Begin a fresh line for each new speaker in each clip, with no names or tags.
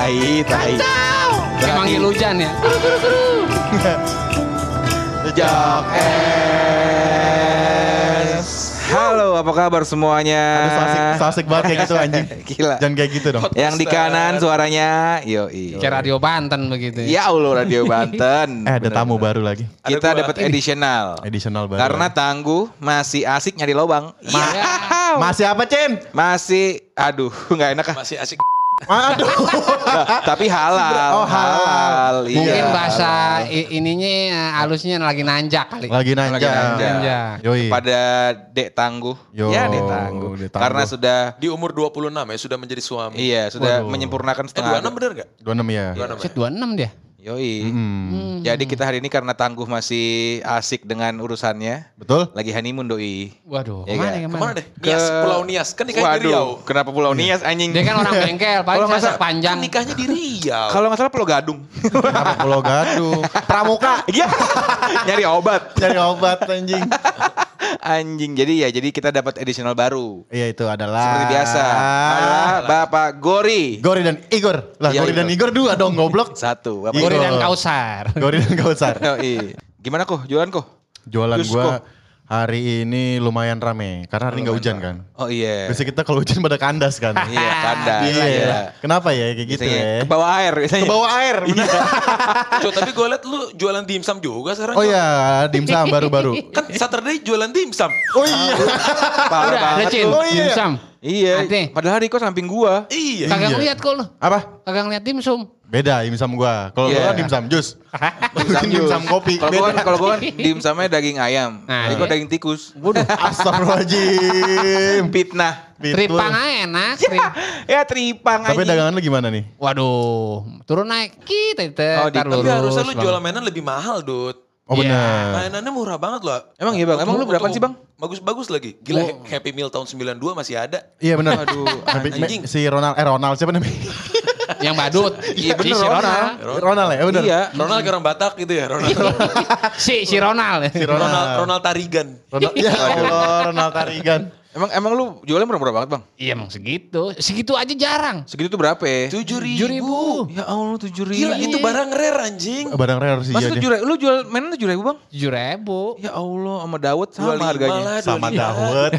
Tai, tai.
Kayak manggil hujan ya.
Jok es. Halo, apa kabar semuanya?
Aduh, so asik, so asik banget kayak gitu anjing.
Gila.
Jangan kayak gitu dong.
Yang di kanan suaranya, yo
Kayak radio Banten begitu.
Ya Allah Radio Banten.
Eh ada
Bener.
tamu baru lagi.
Kita dapat additional.
Additional baru.
Karena tangguh masih asik nyari lobang.
Ma-
Ya.
Masih apa, Cen?
Masih aduh nggak enak ah.
Masih asik.
Aduh.
Nah, tapi halal.
Oh, halal.
Iya.
Mungkin bahasa i- ininya eh, halusnya lagi nanjak kali.
Lagi nanja.
Lagi nanja.
Nanja.
Yoi.
Pada Dek Tangguh.
Yo,
ya Dek Tangguh.
Dek Tangguh.
Karena sudah
Di umur 26 ya sudah menjadi suami.
iya, sudah
Waduh.
menyempurnakan
Eh
setengah.
26 bener gak?
26 ya.
26
Set 26 dia.
Yoi.
Hmm.
Jadi kita hari ini karena Tangguh masih asik dengan urusannya,
Betul?
lagi honeymoon doi.
Waduh,
Iya
ke mana
kan?
ke
mana? Ke mana deh? Nias, Pulau Nias. Kan nikahnya di Riau.
Waduh, kenapa Pulau Nias anjing?
Dia kan orang bengkel, paling
salah-
panjang.
Kan nikahnya di Riau.
Kalau nggak salah Pulau Gadung.
Pulau Gadung? Pramuka.
Iya. Nyari obat.
Cari obat anjing.
Anjing. Jadi ya, jadi kita dapat additional baru.
Iya itu adalah.
Seperti biasa. Adalah Bapak Gori.
Gori dan Igor. Lah
Iya,
Gori dan
Igor.
Dua dong goblok.
Satu. Bapak
Gori
Igor.
dan Kausar.
Gori dan Kausar.
Gimana kok jualan kok?
Jualan
Jus
gua
kok.
Hari ini lumayan rame karena hari ini nggak hujan kan.
Oh iya.
Biasanya kita kalau hujan pada kandas kan.
Iya, kandas.
Iya.
Iya.
Kenapa ya kayak gitu
Biasanya
ya?
Ke bawah air biasanya.
Ke bawah air. bener.
Cok, tapi gue liat lu jualan dimsum juga sekarang.
Oh iya, dimsum baru-baru.
Kan Saturday jualan dimsum.
Oh iya.
Parah banget.
Oh, iya.
dimsum.
Iya.
Ate.
Padahal Riko samping gua.
Iya.
Kagak
Iya.
ngeliat kok lu.
Apa?
Kagak ngeliat dimsum.
Beda dimsum gua. Kalau
Iya.
gua kan dimsum jus.
Dimsum
kopi.
Kalau gua kan kalau gua kan dimsumnya daging ayam.
Nah,
Riko
iya.
daging tikus.
Astagfirullahaladzim.
Fitnah.
Betul.
Tripang aja enak. trip-
Ya tripang
Tapi
anjing.
dagangan lu gimana nih?
Waduh, turun naik kita itu.
Oh,
Tapi harusnya lu jualan mainan lebih mahal, Dut.
Oh
Iya.
benar.
Mainannya murah banget loh.
Emang iya, Bang? Emang lu berapaan sih, Bang?
Bagus-bagus lagi. Gila Happy Meal tahun 92 masih ada.
Iya benar.
Aduh,
Tapi-
anjing.
Si Ronald, eh Ronald siapa namanya?
Yang badut.
Iya, bener,
si Ronald.
Ronald ya, benar.
Iya.
Ronald kayak orang Batak gitu ya, Ronald.
si si Ronald.
Si Ronald.
Ronald, Ronald Tarigan.
Ronald, ya Allah, Ronald Tarigan.
Emang emang lu jualnya murah-murah banget, Bang?
Iya emang segitu. Segitu aja jarang.
Segitu tuh berapa? ya?
Tujuh
Tujuh ribu.
Ya Allah, tujuh ribu.
Gila itu barang rare anjing.
Barang rare sih
Masa
iya
tujuh ribu? Lu jual mainan tujuh ribu, Bang?
Tujuh ribu.
Ya Allah, sama Dawud sama
25
harganya.
lah,
Sama
25.
Dawud.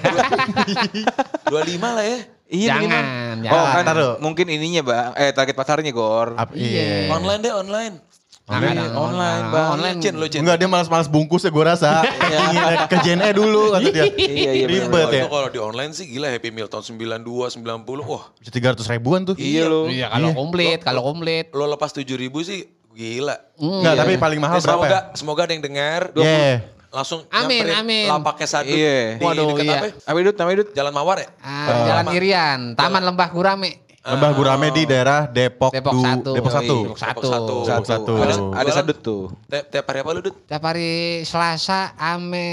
25 lah ya.
Iya
Jangan,
minimal.
jangan.
Oh kan
Taruh.
mungkin ininya bang, eh target pasarnya Gor.
Iya.
Iya.
Online deh, online.
Nah,
Online,
kadang
online,
nah,
Bang.
Online.
Cin, lu Cin.
Enggak dia malas-malas bungkus ya gue rasa. Ingin ke JNE dulu kata dia.
Iya, iya.
Ribet ya.
itu kalau di online sih gila Happy Meal tahun 92, 90. Wah,
Bisa 300 ribuan tuh.
Iya lo.
Iya kalau komplit, kalau komplit.
lo lepas 7 ribu sih gila.
Enggak, tapi paling mahal
Eh,
berapa
semoga,
ya?
semoga ada yang dengar.
Yeah.
Langsung
Amin, amin.
lapaknya satu
Iya.
di
Waduh,
dekat
iya.
apa ya?
Apa itu nama itu?
Jalan Mawar ya?
Ah, Jalan Irian, Taman Lembah Gurame.
Lembah Gurame di daerah Depok.
Depok
Du-
satu.
Depok satu.
Depok satu.
Depok satu.
Ada, ada sadut tuh.
Tiap, tiap hari apa lu, Dut?
Tiap hari Selasa ame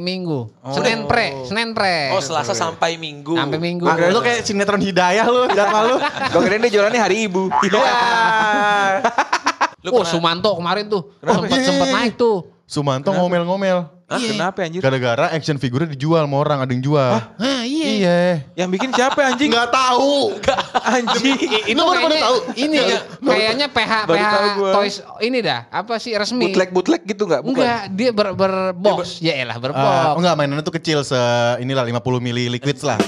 Minggu. Senin pre, Senin pre.
Oh, Selasa sampai Minggu.
Sampai Minggu.
Ah, lu kayak sinetron hidayah lu, jadwal lu.
Gue kirain dia jualannya hari ibu.
Lu
Oh, Sumanto kemarin tuh. Sempat sempat naik tuh.
Sumanto ngomel-ngomel.
Hah, kenapa anjir?
Gara-gara action figurnya dijual sama orang, ada yang jual.
Nah, iya.
Iya.
Yang bikin siapa anjing?
Enggak tahu.
Anjing.
Itu
pada
kayaknya
tahu?
ini kayaknya PH
Baru
PH. Toys ini dah. Apa sih resmi?
Bootleg bootleg gitu nggak? Bukan.
Enggak, dia ber berbox. Ya elah
Ah,
berbox.
enggak mainannya tuh kecil se inilah 50 mili liquids lah.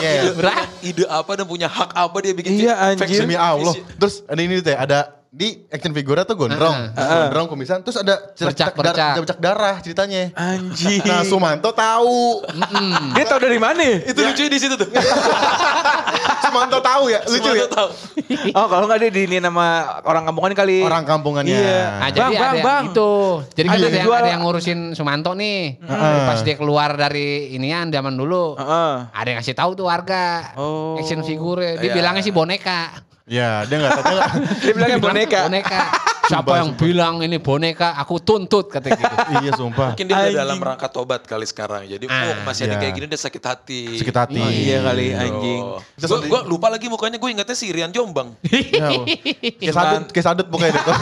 Iya.
Berat.
ide apa dan punya hak apa dia bikin
Iya, anjir.
Demi Allah. Terus ada ini teh, ada di action figure tuh gondrong, gondrong kumisan, terus ada
Bercak,
bercak,
bercak.
darah, bercak darah ceritanya.
Anjing.
Nah Sumanto tahu,
Dia tahu dari mana?
Itu lucu di situ tuh.
Sumanto tahu ya, lucu
Semua
ya.
tahu.
Oh kalau nggak dia diinin sama orang kampungan kali.
Orang kampungannya.
Iya.
Nah, jadi
Bang,
ada
bang, bang.
itu. Jadi
Ada
ada,
yang
ada yang ngurusin Sumanto nih. Pas dia keluar dari inian zaman dulu.
Heeh.
Ada yang ngasih tahu tuh warga.
Oh.
Action figure. Dia
Iya.
bilangnya sih boneka.
Ya, dia nggak tahu. Dia
bilangnya boneka.
boneka. Siapa yang bilang ini boneka, aku tuntut kata gitu.
iya sumpah.
Mungkin dia udah dalam rangka tobat kali sekarang. Jadi,
Ah,
oh masih ada
iya.
kayak gini dia sakit hati.
Sakit hati.
Oh, iya kali anjing.
Terus
Gue gua lupa lagi mukanya, gue ingetnya si Rian Jombang.
Ya, Allah. kayak sadut, kayak sadut pokoknya itu.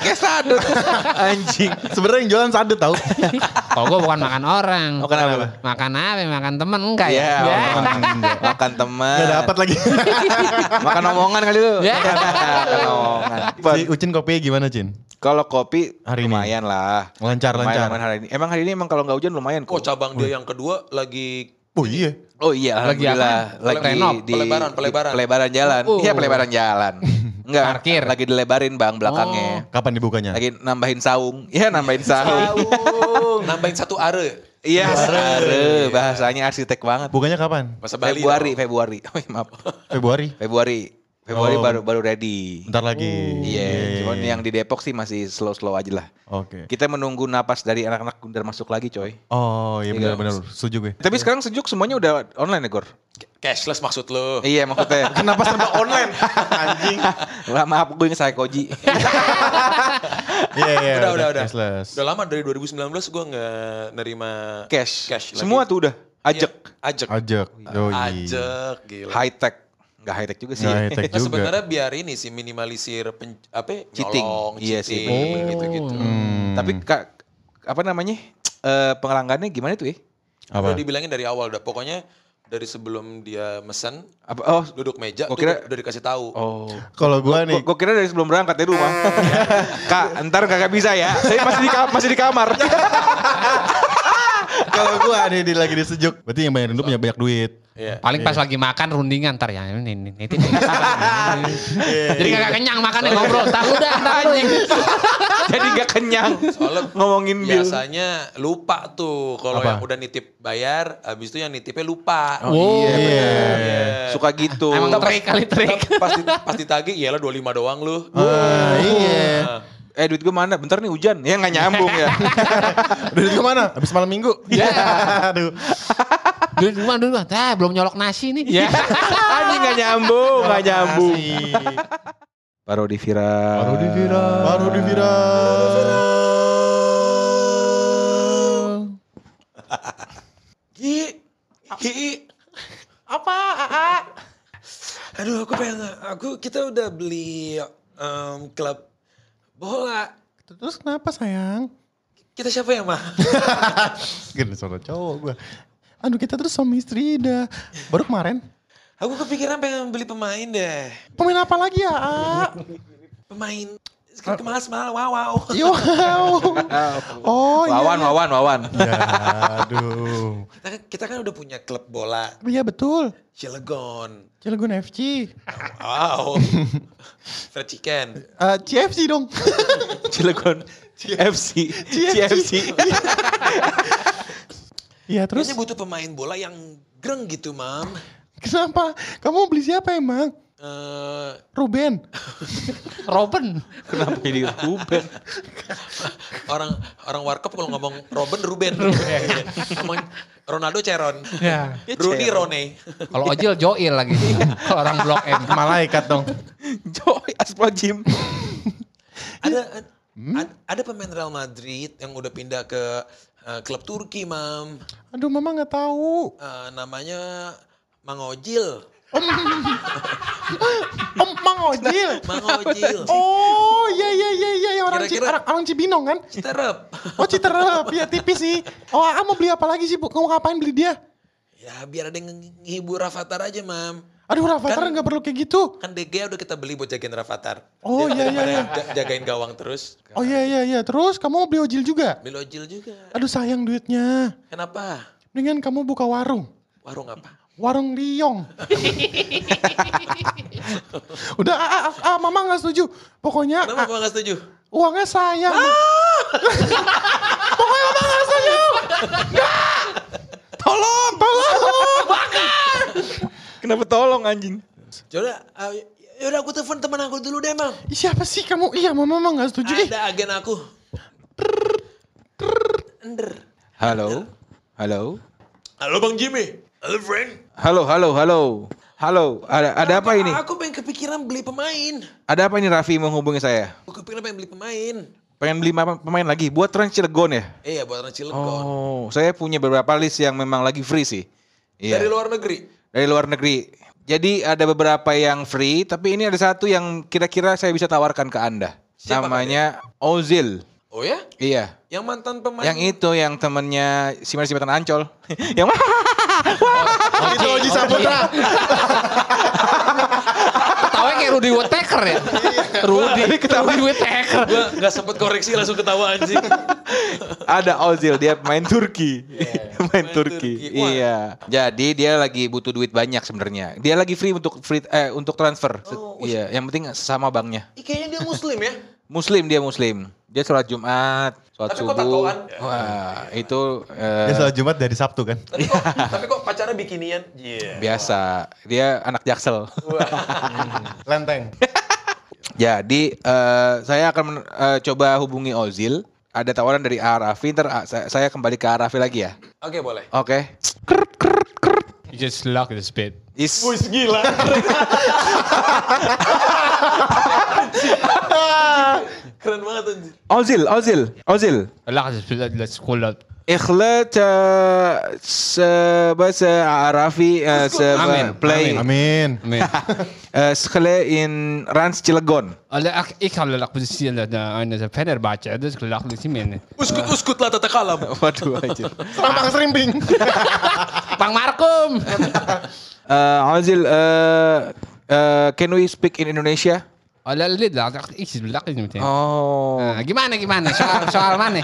Kayak sadut. anjing.
Sebenarnya yang jualan sadut tau.
Oh gue bukan makan orang.
Makan apa?
Makan apa? Makan temen enggak ya?
Iya,
Ya.
makan, teman.
Gak dapat lagi.
Makan omongan kali lu. Makan omongan.
Si Ucin kopi gimana Cin?
Kalau kopi
Hari ini?
lumayan lah.
Lancar,
Lumayan,
lancar.
lumayan hari ini. Emang hari ini emang kalau nggak hujan lumayan
Oh
kok.
cabang dia yang kedua lagi
Oh iya.
Oh iya,
Lagi
alhamdulillah.
apa?
Lagi
Renov?
di
Pelebaran,
di
pelebaran.
pelebaran jalan.
Oh.
Iya, pelebaran jalan. Enggak,
Parkir.
lagi dilebarin Bang belakangnya.
Kapan dibukanya?
Lagi nambahin saung. Iya, nambahin saung.
nambahin satu are.
Iya, are. Bahasanya arsitek banget.
Bukanya kapan?
Masa Bali.
Februari,
dong.
Februari. Oh, maaf.
Februari.
Februari. Februari
Oh.
baru baru ready.
Bentar lagi.
Iya, cuman yang di Depok sih masih slow-slow aja lah.
Oke.
Kita menunggu napas dari anak-anak Gundar masuk lagi, coy.
Oh iya
Iya.
benar-benar. Setuju gue.
Tapi sekarang sejuk semuanya udah online ya, Gor?
Cashless maksud lo.
Iya, maksudnya.
Kenapa sampai online? Anjing.
Wah, maaf gue saya Koji.
Iya iya.
Udah, udah, udah.
Cashless.
Udah lama dari 2019 gue nggak nerima
Cash.
Cash lagi.
Semua tuh udah ajak.
Iya, ajak.
Ajak. Yoi.
Ajak, gila.
High tech. Enggak high tech juga sih.
Nggak high tech
Nah, sebenarnya biar ini sih minimalisir pen, apa ya,
Cheating.
nyolong,
Iya sih,
cheating,
bener-bener.
gitu-gitu.
Hmm.
Tapi Kak apa namanya? Eh pengelanggannya gimana tuh ya?
Udah
Apa?
dibilangin dari awal udah. Pokoknya dari sebelum dia mesen
Apa oh
duduk meja
Gua
tuh
kira-
udah dikasih tahu.
Oh.
Kalau gua nih.
Gue kira dari sebelum berangkat dari rumah. Kak, ntar kagak bisa ya. Saya masih di masih di kamar.
Kalau gua nih lagi di sejuk. Berarti yang banyak dulu punya banyak duit.
Iya.
Paling pas lagi makan rundingan ntar ya ini ini ini. ini. Jadi kagak kenyang makannya ngobrol. Tar udah, tar lu.
Jadi gak kenyang.
Soalnya
Ngomongin
biasanya lupa tuh kalau yang udah nitip bayar, habis itu yang nitipnya lupa.
Oh,
iya,
Iya.
Suka gitu.
Emang trik kali trik.
pasti pasti tagih iyalah 25 doang lu.
Ah, iya.
Eh duit gue mana? Bentar nih hujan. Ya nggak nyambung ya.
Udah duit ke mana? Habis malam minggu.
Iya.
Aduh.
Dulu dulu dulu. Ah, belum nyolok nasi nih.
Ya. Anjing nggak nyambung, nggak nyambung.
Asik.
Parodi viral.
Baru di viral. Baru di viral.
Gi, Gi, apa? Aa? Aduh, aku pengen, aku kita udah beli em, klub bola.
Terus kenapa sayang?
Kita siapa yang mah?
Gini soal cowok gue. Aduh kita terus suami istri dah. Baru kemarin.
Aku kepikiran pengen beli pemain deh.
Pemain apa lagi ya? A?
Pemain kemas mal wow wow.
Yo, Oh iya.
Wawan, Wawan, Wawan.
Ya, aduh.
Kita, kan- kita kan udah punya klub bola
Iya betul.
Cilegon.
Cilegon FC.
Wow. Fried chicken.
Eh, CFC dong.
Cilegon. FC. CFC.
Iya terus
Kayaknya butuh pemain bola yang greng gitu, Mam.
kenapa? Kamu beli siapa emang?
Eh,
Ruben.
Robin.
Kenapa jadi Ruben?
orang orang warkop kalau ngomong Robin Ruben. ngomong Ronaldo Ceron.
Ya.
Rooney Rone.
Kalau Ojil Joil lagi. Kalau orang Blok M.
Malaikat dong.
Joy Aspro Jim.
Ada ad- ada pemain Real Madrid yang udah pindah ke eh, klub Turki, Mam.
Aduh mama nggak tahu.
Eh, namanya Mang Ojil.
Om Mang Ojil.
Mang Ojil.
Oh iya iya iya iya yang orang, Ci-
Kira-kira-
orang, orang Cibinong kan?
Citerep.
Oh Citerep, ya tipis sih. Oh ah, mau beli apa lagi sih bu? Kamu ngapain beli dia?
Ya biar ada yang ngehibur Rafathar aja, Mam.
Aduh Rafathar
Kan-
nggak perlu kayak gitu.
Kan DG udah kita beli buat jagain Rafathar.
Oh, iya, iya, iya.
ja- Jagain gawang terus.
Oh iya iya iya. Terus kamu mau beli ojil juga?
Beli Ojil juga.
Aduh sayang duitnya.
Kenapa?
Mendingan kamu buka warung.
Warung apa?
Warung Liong. Udah, ah, ah, ah, mama nggak setuju. Pokoknya
Kenapa
ah,
Bapak gak setuju?
uangnya sayang. Pokoknya mama nggak setuju.
Tolong, tolong. Kenapa tolong anjing?
Yaudah, uh, yaudah aku telepon teman aku dulu deh, Mam.
Ih, Siapa sih kamu? Iya, mama mama nggak setuju.
Ada agen aku. Ender.
Halo. Halo.
Halo Bang Jimmy. Halo friend.
Halo, halo, halo. Halo, ada ada apa ini?
Aku pengen kepikiran beli pemain.
Ada apa ini Raffi menghubungi saya?
Aku Filipina pengen beli pemain.
Pengen beli ma- pemain lagi buat Trans Cilegon ya?
Iya buat orang Cilegon.
Oh, saya punya beberapa list yang memang lagi free sih. Iya.
Dari luar negeri.
Dari luar negeri. Jadi ada beberapa yang free, tapi ini ada satu yang kira-kira saya bisa tawarkan ke Anda.
Siapa
Namanya Ozil.
Oh ya?
Iya.
Yang mantan pemain.
Yang itu yang temennya Simar Simatan Ancol. yang
Itu Oji Saputra.
Ketawa kayak Rudy Whittaker ya. Rudy, Rudy Whittaker.
Gua nggak sempet koreksi langsung ketawa anjing.
ada Ozil dia main Turki. main
main
Turki.
Turki. Wah.
Iya. Jadi dia lagi butuh duit banyak sebenarnya. Dia lagi free untuk free eh untuk transfer.
Oh,
iya, yang penting sama banknya.
Ih, kayaknya dia muslim ya.
Muslim dia muslim. Dia sholat Jumat, sholat
Tapi kok
subuh.
tatoan?
Wah, itu eh,
Dia sholat Jumat dari Sabtu kan.
Tapi kok, tapi kok pacarnya bikinian? Iya.
biasa. Dia anak jaksel.
Lenteng.
Jadi eh, saya akan men- eh, coba hubungi Ozil. Ada tawaran dari Arafi, ntar ah, saya, saya kembali ke Arafi lagi ya.
Oke boleh.
Oke.
You just lock this bit.
Is
Wih gila. Keren banget anjir.
Ozil, Ozil, Ozil.
let's call out.
Ikhlat bahasa Arafi
amin.
play.
Amin.
Amin.
Eh, Ikhlat in Rans Cilegon.
Ik ga lak posisi aan de Fenerbahce. Dus ik lak niet meer.
Uskut uskut lah tatakalam. Er
Waduh aja.
Serang Bang Serimbing.
Bang Markum.
Eh, Ozil, eh, can we speak in Indonesia?
Eller lid lak ik zit lak ini meteen.
Oh.
Nah, gimana gimana soal soal mana?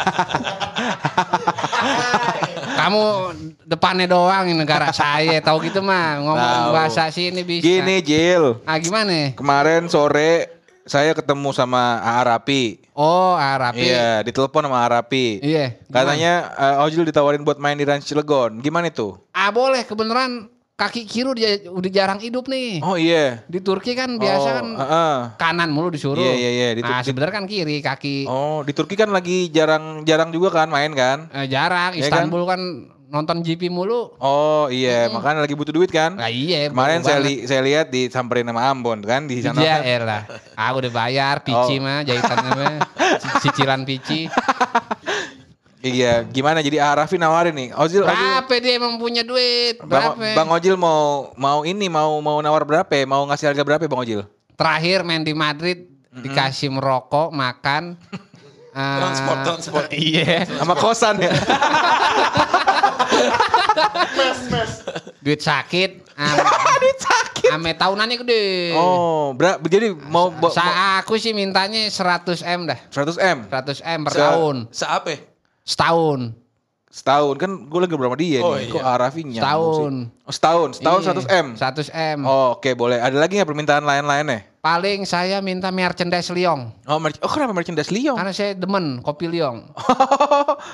Kamu depannya doang ini negara saya tahu gitu mah ngomong
Tahu.
bahasa sini bisa.
Gini Jil,
Ah gimana?
kemarin sore saya ketemu sama Arapi.
Oh Arabi.
Iya, ditelepon sama Arapi.
Iya. gimana?
Katanya uh, Ozil ditawarin buat main di Rans Cilegon. Gimana itu?
Ah boleh kebenaran kaki kiri udah, udah jarang hidup nih.
Oh iya.
Di Turki kan biasa
Oh,
kan
heeh.
kanan mulu disuruh.
Iya, iya, iya, di
Nah sebenarnya kan kiri kaki.
Oh, di Turki kan lagi jarang-jarang juga kan main kan?
Eh, jarang.
Iya
Istanbul kan? nonton GP mulu.
Oh iya, makanya lagi butuh duit kan?
Nah iya.
Kemarin saya li- saya lihat disamperin sama Ambon kan di sana.
Iya
kan.
elah. Ah udah bayar pici
Oh.
mah jahitannya mah. Cicilan pici.
Iya, gimana jadi Arafi nawarin nih. Ozil, Ozil
Berapa dia emang punya duit?
Bang,
Berapa?
Bang Ojil mau mau ini mau mau nawar berapa? ya? Mau ngasih harga berapa ya, Bang Ojil?
Terakhir main di Madrid dikasih merokok, makan. eh,
Transport, transport.
Iya.
Sama kosan ya.
Duit sakit. Duit sakit. Ame tahunannya gede.
oh, berapa? Jadi mau bo-
Sa aku sih mintanya 100 M dah.
100 M
100 M per
Se-
tahun.
Seape?
Setahun.
setahun kan gue lagi bersama dia
Oh,
nih.
iya.
Kok Arafi nyambung
Setahun.
sih? Oh, setahun, setahun
Iya,
100 M.
100 M.
Oh, oke boleh. Ada lagi nggak permintaan lain-lainnya?
Paling saya minta merchandise Liong.
Oh, merch- oh kenapa merchandise Liong?
Karena saya demen kopi Liong.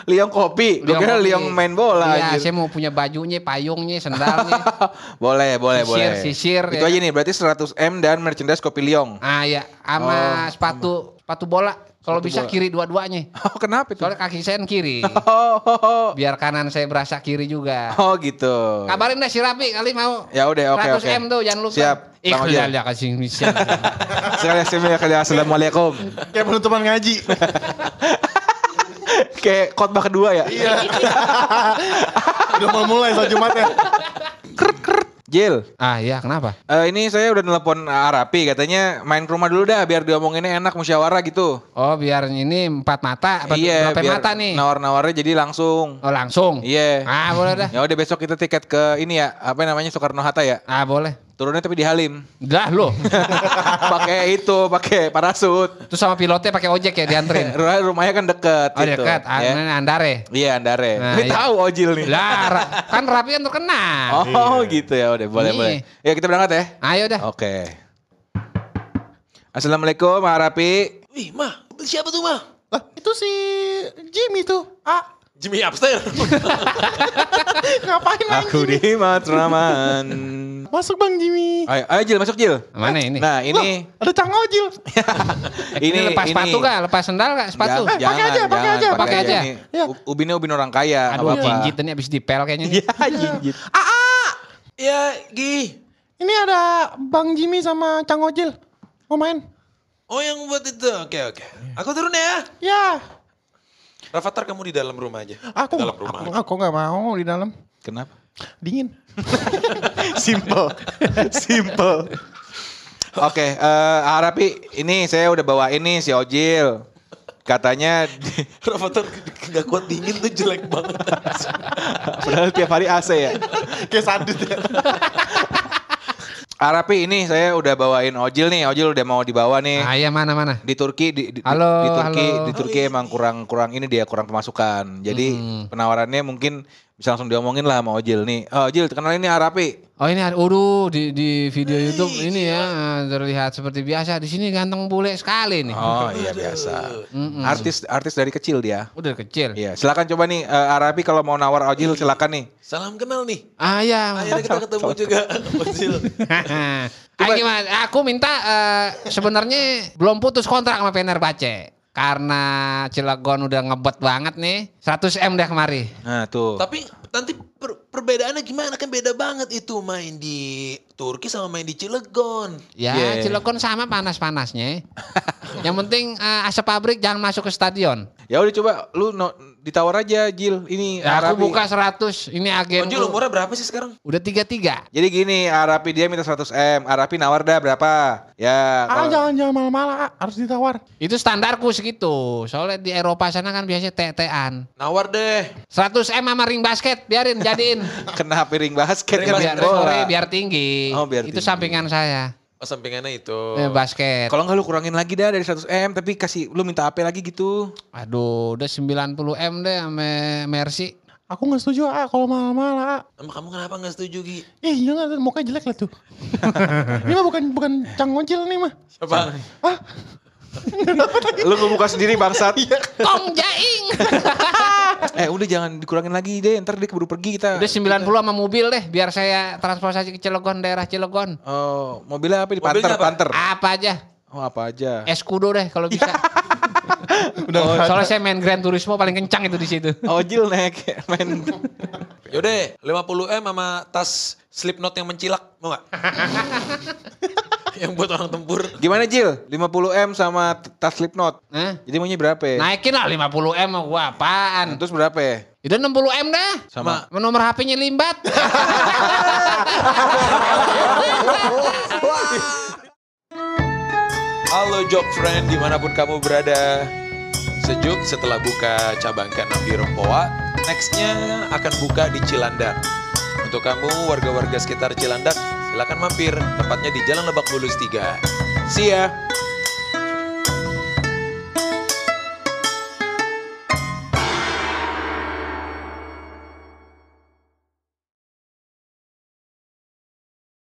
Liong kopi. Gue kira
kopi.
Liong main bola
Iya,
anjir.
saya mau punya bajunya, payungnya, sendalnya.
boleh, boleh,
Sisir,
boleh.
sisir,
Itu
ya.
aja nih, berarti 100 M dan merchandise kopi Liong.
ah ya, sama sepatu sepatu bola. Kalau bisa
bola.
kiri dua-duanya.
Oh, kenapa itu?
Soalnya kaki saya kiri.
Oh, oh, oh.
Biar kanan saya berasa kiri juga.
Oh, gitu.
Kabarin dah si Rapi kali mau.
Ya udah, oke,
100
oke.
M tuh jangan lupa.
Siap.
Ikhlas ya kasih mission.
Sekali sekali kali assalamualaikum.
Kayak penutupan ngaji.
Kayak khotbah kedua ya.
Iya. Udah mau mulai soal Jumatnya.
Jil,
ah iya kenapa?
eh, ini saya udah nelpon Arapi katanya main ke rumah dulu dah biar diomonginnya enak musyawarah gitu.
Oh biar ini empat mata. Apa
iya,
berapa
biar
mata nih?
nawar-nawarnya jadi langsung.
Oh langsung.
Iya.
Ah boleh dah.
Ya udah besok kita tiket ke ini ya, apa namanya Soekarno Hatta ya.
Ah boleh.
Turunnya tapi di Halim.
Dah lo.
pakai itu, pakai parasut.
Terus sama pilotnya pakai ojek ya dianterin.
Rumah rumahnya kan deket
Oh
gitu.
dekat, ah,
ya.
ini Andare.
Iya, Andare.
Nah,
Ini
iya.
tahu Ojil nih.
Lah, kan Rapi kan terkenal.
Oh, gitu ya. Udah boleh, boleh. Ya, kita berangkat ya.
Ayo dah.
Oke. Assalamualaikum, Pak Rapi.
Wih, mah, siapa tuh mah?
Lah, itu si Jimmy tuh. Ah,
Jimmy Upstairs.
ngapain
Aku di Matraman.
Masuk Bang Jimmy.
Ayo, ayo Jil, masuk Jil.
Mana ini?
Nah, ini
Loh, ada Cang Ojil.
ini, lepas sepatu gak? Lepas sendal gak sepatu?
Eh, pakai aja, pakai aja,
pakai aja.
Ini
Ya.
ubinnya ubin orang kaya,
Aduh
apa-apa.
jinjit ini abis dipel kayaknya nih.
Iya, jinjit.
ya, Gi.
Ini ada Bang Jimmy sama Cang Ojil. Mau main?
Oh yang buat itu, oke oke. Aku turun ya.
Ya,
Rafathar kamu di dalam rumah aja.
aku
dalam rumah.
aku, aku nggak mau di dalam.
Kenapa?
Dingin. Simple. Simple.
Oke, eh Arapi ini saya udah bawa ini si Ojil. Katanya
Rafathar nggak kuat dingin tuh jelek banget.
padahal tiap hari AC ya.
Kayak sadut ya.
Arapi ini saya udah bawain Ojil nih. Ojil udah mau dibawa nih.
Ah, iya mana mana.
Di Turki di, di,
Halo,
di Turki
halo.
di Turki emang kurang kurang ini dia kurang pemasukan. Jadi
Hmm.
penawarannya mungkin bisa langsung diomongin lah sama Ojil nih. Oh, Ojil kenalin ini Arapi.
Oh ini ada, waduh di, di video YouTube ini ya eh, terlihat seperti biasa. Di sini ganteng bule sekali nih.
Oh iya biasa. Artis artis dari kecil dia.
Udah kecil.
Iya, silakan coba nih eh, Arapi kalau mau nawar Ojil silakan nih.
Salam kenal nih.
Ah ya.
Akhirnya kita ketemu juga. Ojil.
ah, gimana? Aku minta eh, sebenarnya belum putus kontrak sama Fenerbahce. Karena Cilegon udah ngebet banget nih. 100 M deh kemari.
Nah, tuh.
Tapi nanti per- perbedaannya gimana kan beda banget itu main di Turki sama main di Cilegon.
Ya
Yeah.
Cilegon sama panas-panasnya. Yang penting eh, asap pabrik jangan masuk ke stadion.
Ya udah coba lu no, ditawar aja Jil. Ini
Ya, aku
Arapi.
buka 100. Ini agen.
Ojil umurnya berapa sih sekarang?
Udah tiga-tiga.
Jadi gini, Arapi dia minta 100 M. Arapi nawar dah berapa? Ya,
Ah,
kalau-
jangan jangan malah-malah, harus ditawar.
Itu standarku segitu. Soalnya di Eropa sana kan biasanya TT-an.
Nawar deh.
100 M sama ring basket, biarin jadiin.
kena piring basket
Ring
kan
biar
bola.
sore biar tinggi.
Oh, biar
itu
tinggi.
sampingan saya.
Oh, sampingannya itu.
Eh, basket.
Kalau enggak lu kurangin lagi dah dari 100 M tapi kasih lu minta AP lagi gitu.
Aduh, udah 90 M deh sama Mercy.
Aku nggak setuju ah kalau malah-malah. ah.
Emang kamu kenapa nggak setuju Gi?
Ih, jangan mukanya jelek lah tuh. ini mah bukan bukan cang ngocil nih mah.
Siapa?
lu ngebuka sendiri bangsat.
Tong jaing.
eh udah jangan dikurangin lagi deh, ntar dia keburu pergi kita.
udah 90 sama mobil deh, biar saya transportasi ke Cilegon, daerah Cilegon.
Oh, mobilnya apa di
Mobilnya
Panther,
apa?
Panther.
Apa aja.
Oh, apa aja.
Escudo deh kalau bisa.
Udah
Oh,
nggak
soalnya saya main Gran Turismo paling kencang itu di situ.
Ojil naik main.
Yaudah, 50 M sama tas Slipknot yang mencilak, mau gak? yang buat orang tempur.
Gimana Jil? 50 M sama tas Slipknot.
Nah,
Jadi maunya berapa? ya?
naikin lah 50 M sama gua apaan.
Terus berapa? ya?
Itu 60 M dah.
Sama.
Ma- Nomor HP-nya limbat.
Halo job friend di mana pun kamu berada. Sejuk setelah buka cabang ke-6 di Rempoa, nextnya akan buka di Cilandak. Untuk kamu warga-warga sekitar Cilandak, silakan mampir. Tempatnya di Jalan Lebak Bulus 3. See ya!